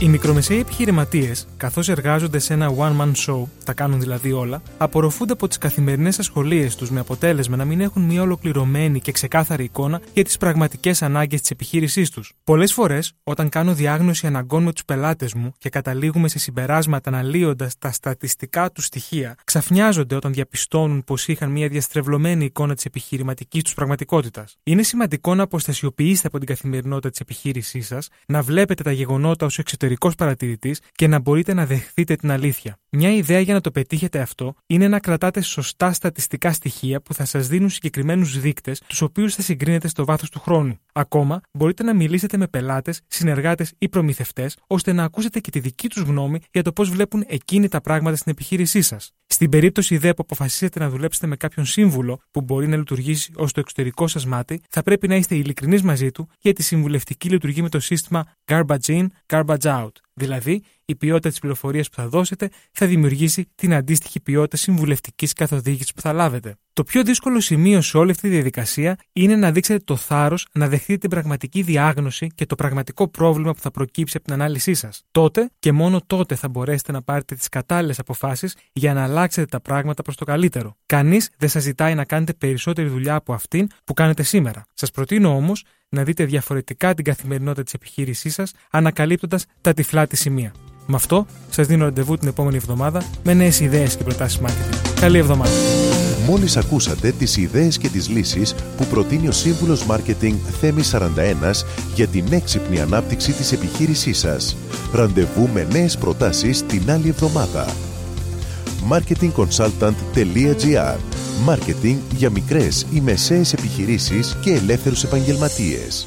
Οι μικρομεσαίοι επιχειρηματίες, καθώς εργάζονται σε ένα one-man show, τα κάνουν δηλαδή όλα, απορροφούνται από τις καθημερινές ασχολίες τους με αποτέλεσμα να μην έχουν μια ολοκληρωμένη και ξεκάθαρη εικόνα για τις πραγματικές ανάγκες της επιχείρησής τους. Πολλές φορές, όταν κάνω διάγνωση αναγκών με τους πελάτες μου και καταλήγουμε σε συμπεράσματα αναλύοντας τα στατιστικά τους στοιχεία, ξαφνιάζονται όταν διαπιστώνουν πως είχαν μια διαστρεβλωμένη εικόνα της επιχειρηματικής τους πραγματικότητας. Είναι σημαντικό να αποστασιοποιήσετε από την καθημερινότητα της επιχείρησής σας, να βλέπετε τα γεγονότα ως εξωτερικό εξωτερικό παρατηρητής και να μπορείτε να δεχθείτε την αλήθεια. Μια ιδέα για να το πετύχετε αυτό είναι να κρατάτε σωστά στατιστικά στοιχεία που θα σας δίνουν συγκεκριμένους δείκτες, τους οποίους θα συγκρίνετε στο βάθος του χρόνου. Ακόμα, μπορείτε να μιλήσετε με πελάτες, συνεργάτες ή προμηθευτές, ώστε να ακούσετε και τη δική τους γνώμη για το πώς βλέπουν εκείνοι τα πράγματα στην επιχείρησή σας. Στην περίπτωση ιδέα που αποφασίσετε να δουλέψετε με κάποιον σύμβουλο που μπορεί να λειτουργήσει ως το εξωτερικό σας μάτι, θα πρέπει να είστε ειλικρινείς μαζί του γιατί η συμβουλευτική λειτουργεί με το σύστημα garbage in, garbage out. out. Δηλαδή, η ποιότητα της πληροφορίας που θα δώσετε θα δημιουργήσει την αντίστοιχη ποιότητα συμβουλευτικής καθοδήγησης που θα λάβετε. Το πιο δύσκολο σημείο σε όλη αυτή τη διαδικασία είναι να δείξετε το θάρρος να δεχτείτε την πραγματική διάγνωση και το πραγματικό πρόβλημα που θα προκύψει από την ανάλυση σας. Τότε και μόνο τότε θα μπορέσετε να πάρετε τις κατάλληλες αποφάσεις για να αλλάξετε τα πράγματα προς το καλύτερο. Κανείς δεν σας ζητάει να κάνετε περισσότερη δουλειά από αυτήν που κάνετε σήμερα. Σας προτείνω όμως να δείτε διαφορετικά την καθημερινότητα της επιχείρησής σας, ανακαλύπτοντας τα τυφλά τη σημεία. Με αυτό, σας δίνω ραντεβού την επόμενη εβδομάδα με νέες ιδέες και προτάσεις marketing. Καλή εβδομάδα. Μόλις ακούσατε τις ιδέες και τις λύσεις που προτείνει ο σύμβουλος Μάρκετινγκ Θέμης 41 για την έξυπνη ανάπτυξη της επιχείρησής σας. Ραντεβού με νέες προτάσεις την άλλη εβδομάδα. marketingconsultant.gr Μάρκετινγκ για μικρές ή μεσαίες επιχειρήσεις και ελεύθερους επαγγελματίες.